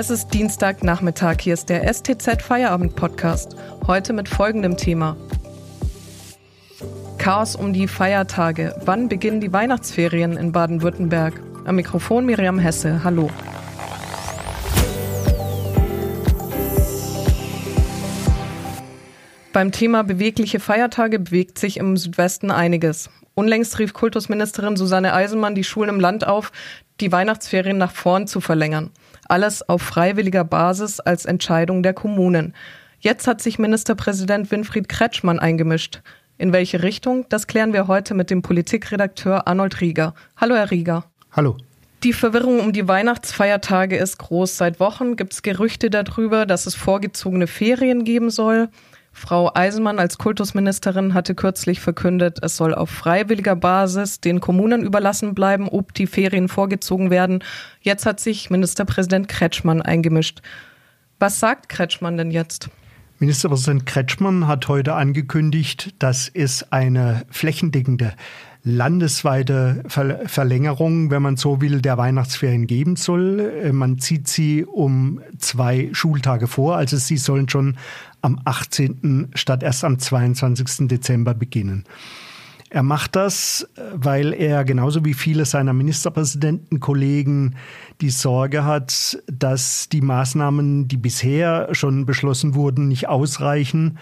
Es ist Dienstagnachmittag, hier ist der STZ Feierabend Podcast. Heute mit folgendem Thema. Chaos um die Feiertage. Wann beginnen die Weihnachtsferien in Baden-Württemberg? Am Mikrofon Miriam Hesse. Hallo. Beim Thema bewegliche Feiertage bewegt sich im Südwesten einiges. Unlängst rief Kultusministerin Susanne Eisenmann die Schulen im Land auf, die Weihnachtsferien nach vorn zu verlängern. Alles auf freiwilliger Basis als Entscheidung der Kommunen. Jetzt hat sich Ministerpräsident Winfried Kretschmann eingemischt. In welche Richtung? Das klären wir heute mit dem Politikredakteur Arnold Rieger. Hallo, Herr Rieger. Hallo. Die Verwirrung um die Weihnachtsfeiertage ist groß. Seit Wochen gibt es Gerüchte darüber, dass es vorgezogene Ferien geben soll. Frau Eisenmann als Kultusministerin hatte kürzlich verkündet, es soll auf freiwilliger Basis den Kommunen überlassen bleiben, ob die Ferien vorgezogen werden. Jetzt hat sich Ministerpräsident Kretschmann eingemischt. Was sagt Kretschmann denn jetzt? Ministerpräsident Kretschmann hat heute angekündigt, dass es eine flächendeckende landesweite Verlängerung, wenn man so will, der Weihnachtsferien geben soll. Äh, man zieht sie um zwei Schultage vor, also sie sollen schon am 18. statt erst am 22. Dezember beginnen. Er macht das, weil er genauso wie viele seiner Ministerpräsidentenkollegen die Sorge hat, dass die Maßnahmen, die bisher schon beschlossen wurden, nicht ausreichen,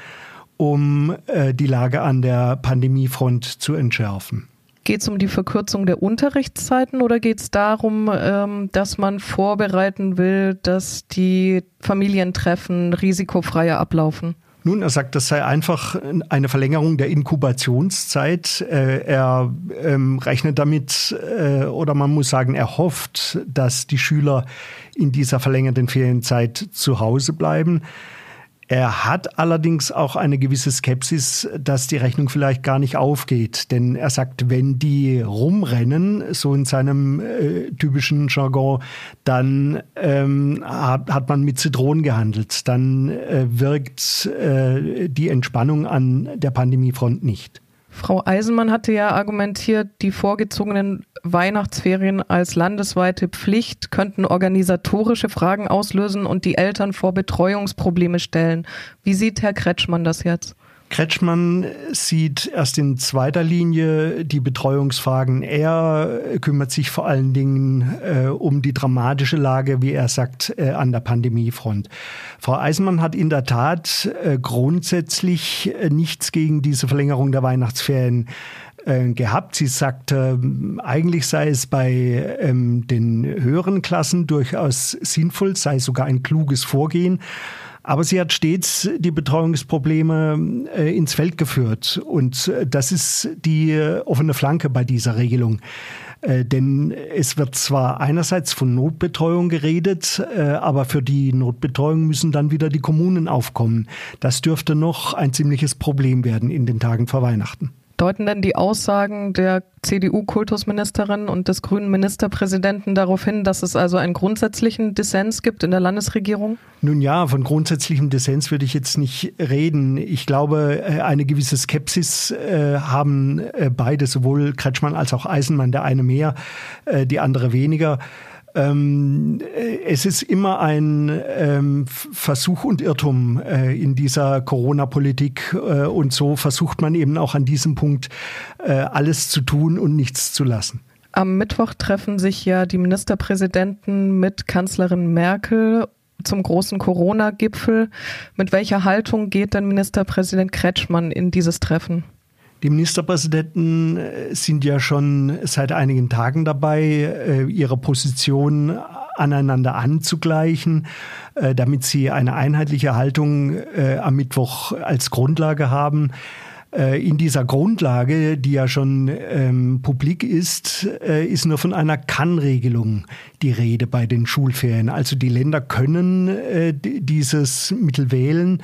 um äh, die Lage an der Pandemiefront zu entschärfen. Geht es um die Verkürzung der Unterrichtszeiten oder geht es darum, ähm, dass man vorbereiten will, dass die Familientreffen risikofreier ablaufen? Nun, er sagt, das sei einfach eine Verlängerung der Inkubationszeit. Äh, er ähm, rechnet damit, äh, oder man muss sagen, er hofft, dass die Schüler in dieser verlängerten Ferienzeit zu Hause bleiben. Er hat allerdings auch eine gewisse Skepsis, dass die Rechnung vielleicht gar nicht aufgeht. Denn er sagt, wenn die rumrennen, so in seinem äh, typischen Jargon, dann ähm, hat, hat, man mit Zitronen gehandelt. Dann äh, wirkt äh, die Entspannung an der Pandemiefront nicht. Frau Eisenmann hatte ja argumentiert, die vorgezogenen Weihnachtsferien als landesweite Pflicht könnten organisatorische Fragen auslösen und die Eltern vor Betreuungsprobleme stellen. Wie sieht Herr Kretschmann das jetzt? Kretschmann sieht erst in zweiter Linie die Betreuungsfragen. Er kümmert sich vor allen Dingen äh, um die dramatische Lage, wie er sagt, äh, an der Pandemiefront. Frau Eisenmann hat in der Tat äh, grundsätzlich äh, nichts gegen diese Verlängerung der Weihnachtsferien äh, gehabt. Sie sagte, eigentlich sei es bei ähm, den höheren Klassen durchaus sinnvoll, sei sogar ein kluges Vorgehen. Aber sie hat stets die Betreuungsprobleme äh, ins Feld geführt. Und äh, das ist die äh, offene Flanke bei dieser Regelung. Äh, denn es wird zwar einerseits von Notbetreuung geredet, äh, aber für die Notbetreuung müssen dann wieder die Kommunen aufkommen. Das dürfte noch ein ziemliches Problem werden in den Tagen vor Weihnachten. Deuten denn die Aussagen der CDU-Kultusministerin und des grünen Ministerpräsidenten darauf hin, dass es also einen grundsätzlichen Dissens gibt in der Landesregierung? Nun ja, von grundsätzlichem Dissens würde ich jetzt nicht reden. Ich glaube, äh, eine gewisse Skepsis äh, haben äh, beide, sowohl Kretschmann als auch Eisenmann, der eine mehr, die andere weniger. Ähm, äh, es ist immer ein ähm, Versuch und Irrtum äh, in dieser Corona-Politik äh, und so versucht man eben auch an diesem Punkt äh, alles zu tun und nichts zu lassen. Am Mittwoch treffen sich ja die Ministerpräsidenten mit Kanzlerin Merkel zum großen Corona-Gipfel. Mit welcher Haltung geht denn Ministerpräsident Kretschmann in dieses Treffen? Die Ministerpräsidenten äh, sind ja schon seit einigen Tagen dabei, äh, ihre Position aneinander anzugleichen, äh, damit sie eine einheitliche Haltung am Mittwoch als Grundlage haben. In dieser Grundlage, die ja schon ähm, publik ist, äh, ist nur von einer Kann-Regelung die Rede bei den Schulferien. Also die Länder können äh, dieses Mittel wählen.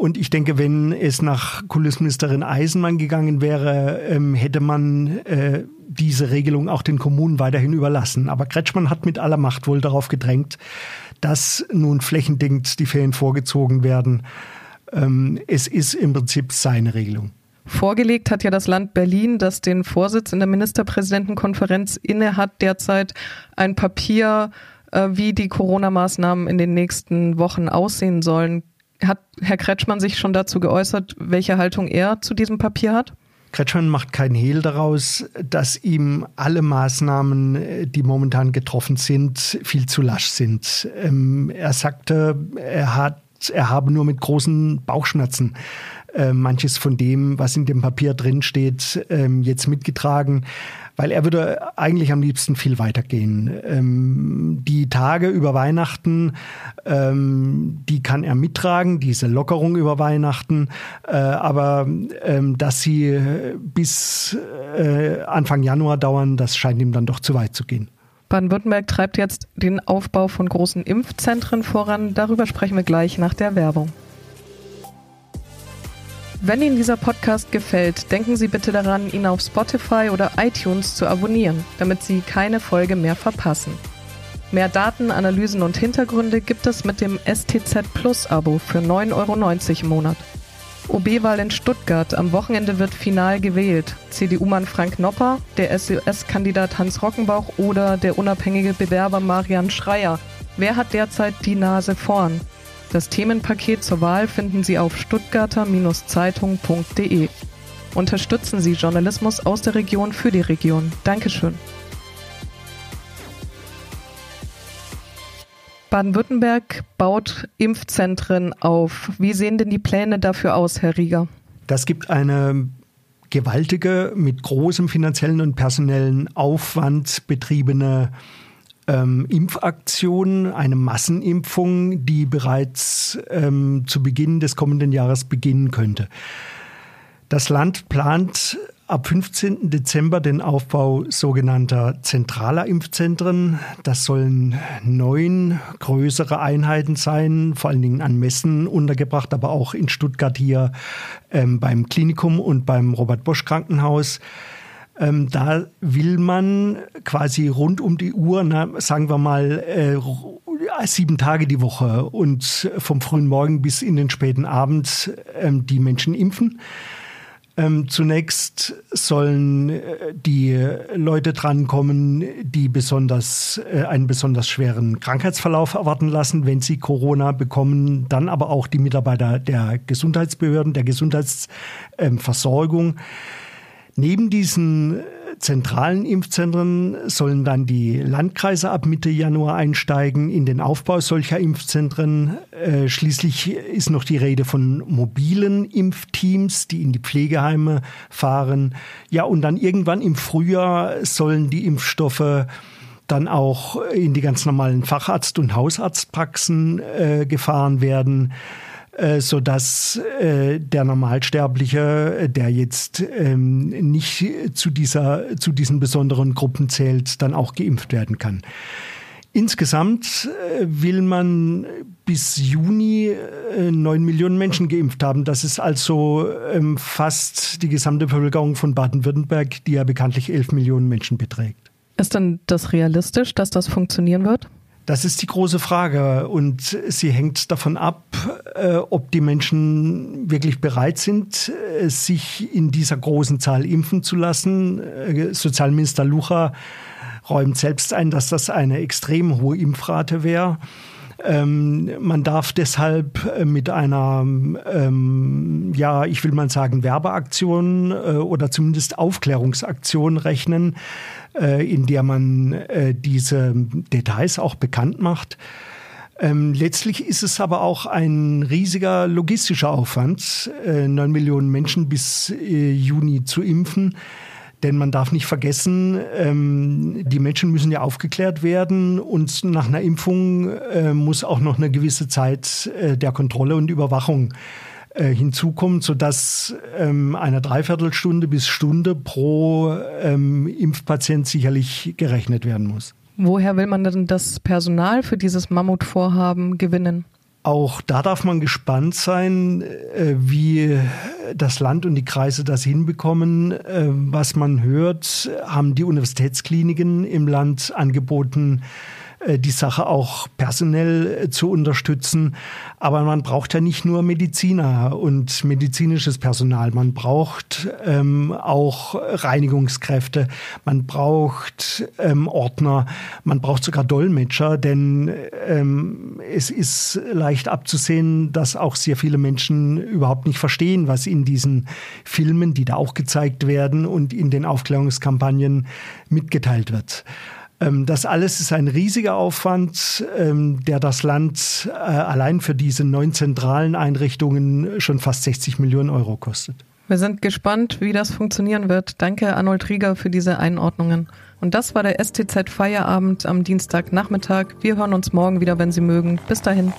Und ich denke, wenn es nach Kultusministerin Eisenmann gegangen wäre, ähm, hätte man äh, diese Regelung auch den Kommunen weiterhin überlassen. Aber Kretschmann hat mit aller Macht wohl darauf gedrängt, dass nun flächendeckend die Ferien vorgezogen werden. Ähm, es ist im Prinzip seine Regelung. Vorgelegt hat ja das Land Berlin, das den Vorsitz in der Ministerpräsidentenkonferenz innehat, derzeit ein Papier, äh, wie die Corona-Maßnahmen in den nächsten Wochen aussehen sollen. Hat Herr Kretschmann sich schon dazu geäußert, welche Haltung er zu diesem Papier hat? Kretschmann macht keinen Hehl daraus, dass ihm alle Maßnahmen, die momentan getroffen sind, viel zu lasch sind. Ähm, er sagte, er hat er habe nur mit großen Bauchschmerzen äh, manches von dem, was in dem Papier drin steht, ähm, jetzt mitgetragen, weil er würde eigentlich am liebsten viel weitergehen. Ähm, die Tage über Weihnachten, ähm, die kann er mittragen, diese Lockerung über Weihnachten, äh, aber ähm, dass sie bis äh, Anfang Januar dauern, das scheint ihm dann doch zu weit zu gehen. Baden-Württemberg treibt jetzt den Aufbau von großen Impfzentren voran. Darüber sprechen wir gleich nach der Werbung. Wenn Ihnen dieser Podcast gefällt, denken Sie bitte daran, ihn auf Spotify oder iTunes zu abonnieren, damit Sie keine Folge mehr verpassen. Mehr Daten, Analysen und Hintergründe gibt es mit dem STZ Plus Abo für 9,90 Euro im Monat. OB-Wahl in Stuttgart. Am Wochenende wird final gewählt. CDU-Mann Frank Nopper, der SES-Kandidat Hans Rockenbauch oder der unabhängige Bewerber Marian Schreier. Wer hat derzeit die Nase vorn? Das Themenpaket zur Wahl finden Sie auf stuttgarter-zeitung.de. Unterstützen Sie Journalismus aus der Region für die Region. Dankeschön. Baden-Württemberg baut Impfzentren auf. Wie sehen denn die Pläne dafür aus, Herr Rieger? Das gibt eine gewaltige, mit großem finanziellen und personellen Aufwand betriebene ähm, Impfaktion, eine Massenimpfung, die bereits ähm, zu Beginn des kommenden Jahres beginnen könnte. Das Land plant ab 15. Dezember den Aufbau sogenannter zentraler Impfzentren. Das sollen neun größere Einheiten sein, vor allen Dingen an Messen untergebracht, aber auch in Stuttgart hier ähm, beim Klinikum und beim Robert Bosch Krankenhaus. Ähm, da will man quasi rund um die Uhr, na, sagen wir mal, äh, sieben Tage die Woche und vom frühen Morgen bis in den späten Abend ähm, die Menschen impfen. Ähm, zunächst sollen äh, die Leute drankommen, die besonders äh, einen besonders schweren Krankheitsverlauf erwarten lassen, wenn sie Corona bekommen. Dann aber auch die Mitarbeiter der Gesundheitsbehörden, der Gesundheitsversorgung. Ähm, Neben diesen zentralen Impfzentren sollen dann die Landkreise ab Mitte Januar einsteigen in den Aufbau solcher Impfzentren. Äh, schließlich ist noch die Rede von mobilen Impfteams, die in die Pflegeheime fahren. Ja, und dann irgendwann im Frühjahr sollen die Impfstoffe dann auch in die ganz normalen Facharzt- und Hausarztpraxen äh, gefahren werden. Äh, so dass äh, der Normalsterbliche, äh, der jetzt ähm, nicht zu dieser, zu diesen besonderen Gruppen zählt, dann auch geimpft werden kann. Insgesamt will man bis Juni neun Millionen Menschen geimpft haben. Das ist also ähm, fast die gesamte Bevölkerung von Baden-Württemberg, die ja bekanntlich elf Millionen Menschen beträgt. Ist denn das realistisch, dass das funktionieren wird? Das ist die große Frage und sie hängt davon ab, äh, ob die Menschen wirklich bereit sind, äh, sich in dieser großen Zahl impfen zu lassen. Äh, Sozialminister Lucha räumt selbst ein, dass das eine extrem hohe Impfrate wäre. Ähm, man darf deshalb äh, mit einer, ähm, ja, ich will mal sagen, Werbeaktion äh, oder zumindest Aufklärungsaktion rechnen, äh, in der man äh, diese Details auch bekannt macht. Ähm, letztlich ist es aber auch ein riesiger logistischer Aufwand, äh, neun Millionen Menschen bis äh, Juni zu impfen. Denn man darf nicht vergessen, ähm, die Menschen müssen ja aufgeklärt werden und nach einer Impfung äh, muss auch noch eine gewisse Zeit äh, der Kontrolle und Überwachung äh, hinzukommen, sodass ähm, eine Dreiviertelstunde bis Stunde pro ähm, Impfpatient sicherlich gerechnet werden muss. Woher will man denn das Personal für dieses Mammutvorhaben gewinnen? Auch da darf man gespannt sein, äh, wie das Land und die Kreise das hinbekommen. Äh, was man hört, haben die Universitätskliniken im Land angeboten, die Sache auch personell äh, zu unterstützen. Aber man braucht ja nicht nur Mediziner und medizinisches Personal. Man braucht ähm, auch Reinigungskräfte. Man braucht ähm, Ordner. Man braucht sogar Dolmetscher, denn ähm, es ist leicht abzusehen, dass auch sehr viele Menschen überhaupt nicht verstehen, was in diesen Filmen, die da auch gezeigt werden und in den Aufklärungskampagnen mitgeteilt wird. Ähm, das alles ist ein riesiger Aufwand, ähm, der das Land äh, allein für diese neun zentralen Einrichtungen schon fast 60 Millionen Euro kostet. Wir sind gespannt, wie das funktionieren wird. Danke, Arnold Rieger, für diese Einordnungen. Und das war der STZ Feierabend am Dienstagnachmittag. Wir hören uns morgen wieder, wenn Sie mögen. Bis dahin.